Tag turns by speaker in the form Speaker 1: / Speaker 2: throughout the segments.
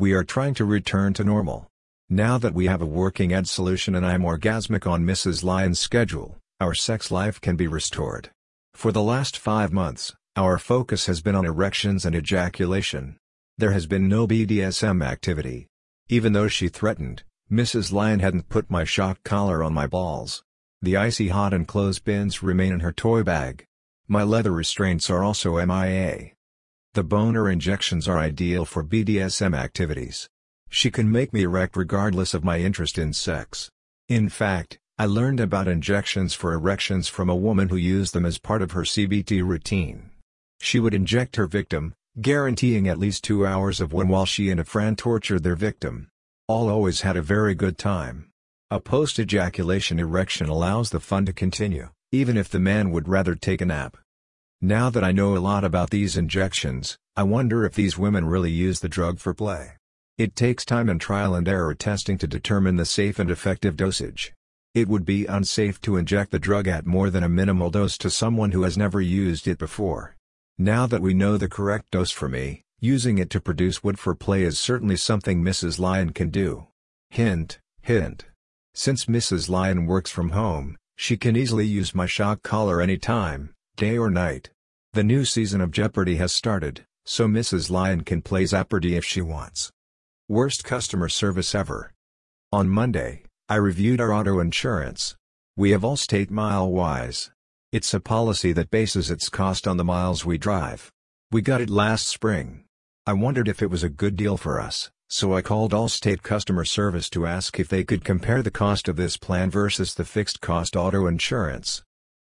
Speaker 1: We are trying to return to normal. Now that we have a working ED solution and I'm orgasmic on Mrs. Lion's schedule, our sex life can be restored. For the last five months, our focus has been on erections and ejaculation. There has been no BDSM activity. Even though she threatened, Mrs. Lion hadn't put my shock collar on my balls. The icy hot and clothespins remain in her toy bag. My leather restraints are also MIA. The boner injections are ideal for BDSM activities. She can make me erect regardless of my interest in sex. In fact, I learned about injections for erections from a woman who used them as part of her CBT routine. She would inject her victim, guaranteeing at least two hours of one while she and a friend tortured their victim. All always had a very good time. A post-ejaculation erection allows the fun to continue, even if the man would rather take a nap. Now that I know a lot about these injections, I wonder if these women really use the drug for play. It takes time and trial and error testing to determine the safe and effective dosage. It would be unsafe to inject the drug at more than a minimal dose to someone who has never used it before. Now that we know the correct dose for me, using it to produce wood for play is certainly something Mrs. Lion can do. Hint, hint. Since Mrs. Lion works from home, she can easily use my shock collar anytime, day or night. The new season of Jeopardy has started, so Mrs. Lion can play Jeopardy if she wants. Worst customer service ever. On Monday, I reviewed our auto insurance. We have Allstate Milewise. It's a policy that bases its cost on the miles we drive. We got it last spring. I wondered if it was a good deal for us, so I called Allstate customer service to ask if they could compare the cost of this plan versus the fixed cost auto insurance.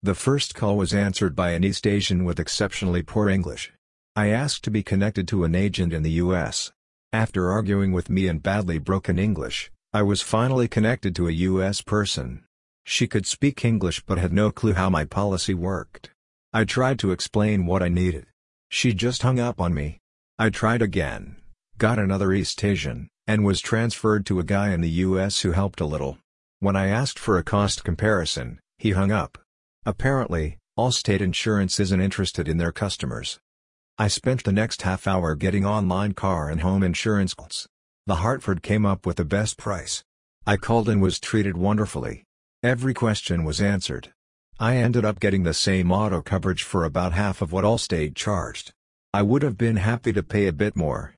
Speaker 1: The first call was answered by an East Asian with exceptionally poor English. I asked to be connected to an agent in the US. After arguing with me in badly broken English, I was finally connected to a US person. She could speak English but had no clue how my policy worked. I tried to explain what I needed. She just hung up on me. I tried again, got another East Asian, and was transferred to a guy in the US who helped a little. When I asked for a cost comparison, he hung up. Apparently, Allstate Insurance isn't interested in their customers. I spent the next half hour getting online car and home insurance quotes. The Hartford came up with the best price. I called and was treated wonderfully. Every question was answered. I ended up getting the same auto coverage for about half of what Allstate charged. I would have been happy to pay a bit more,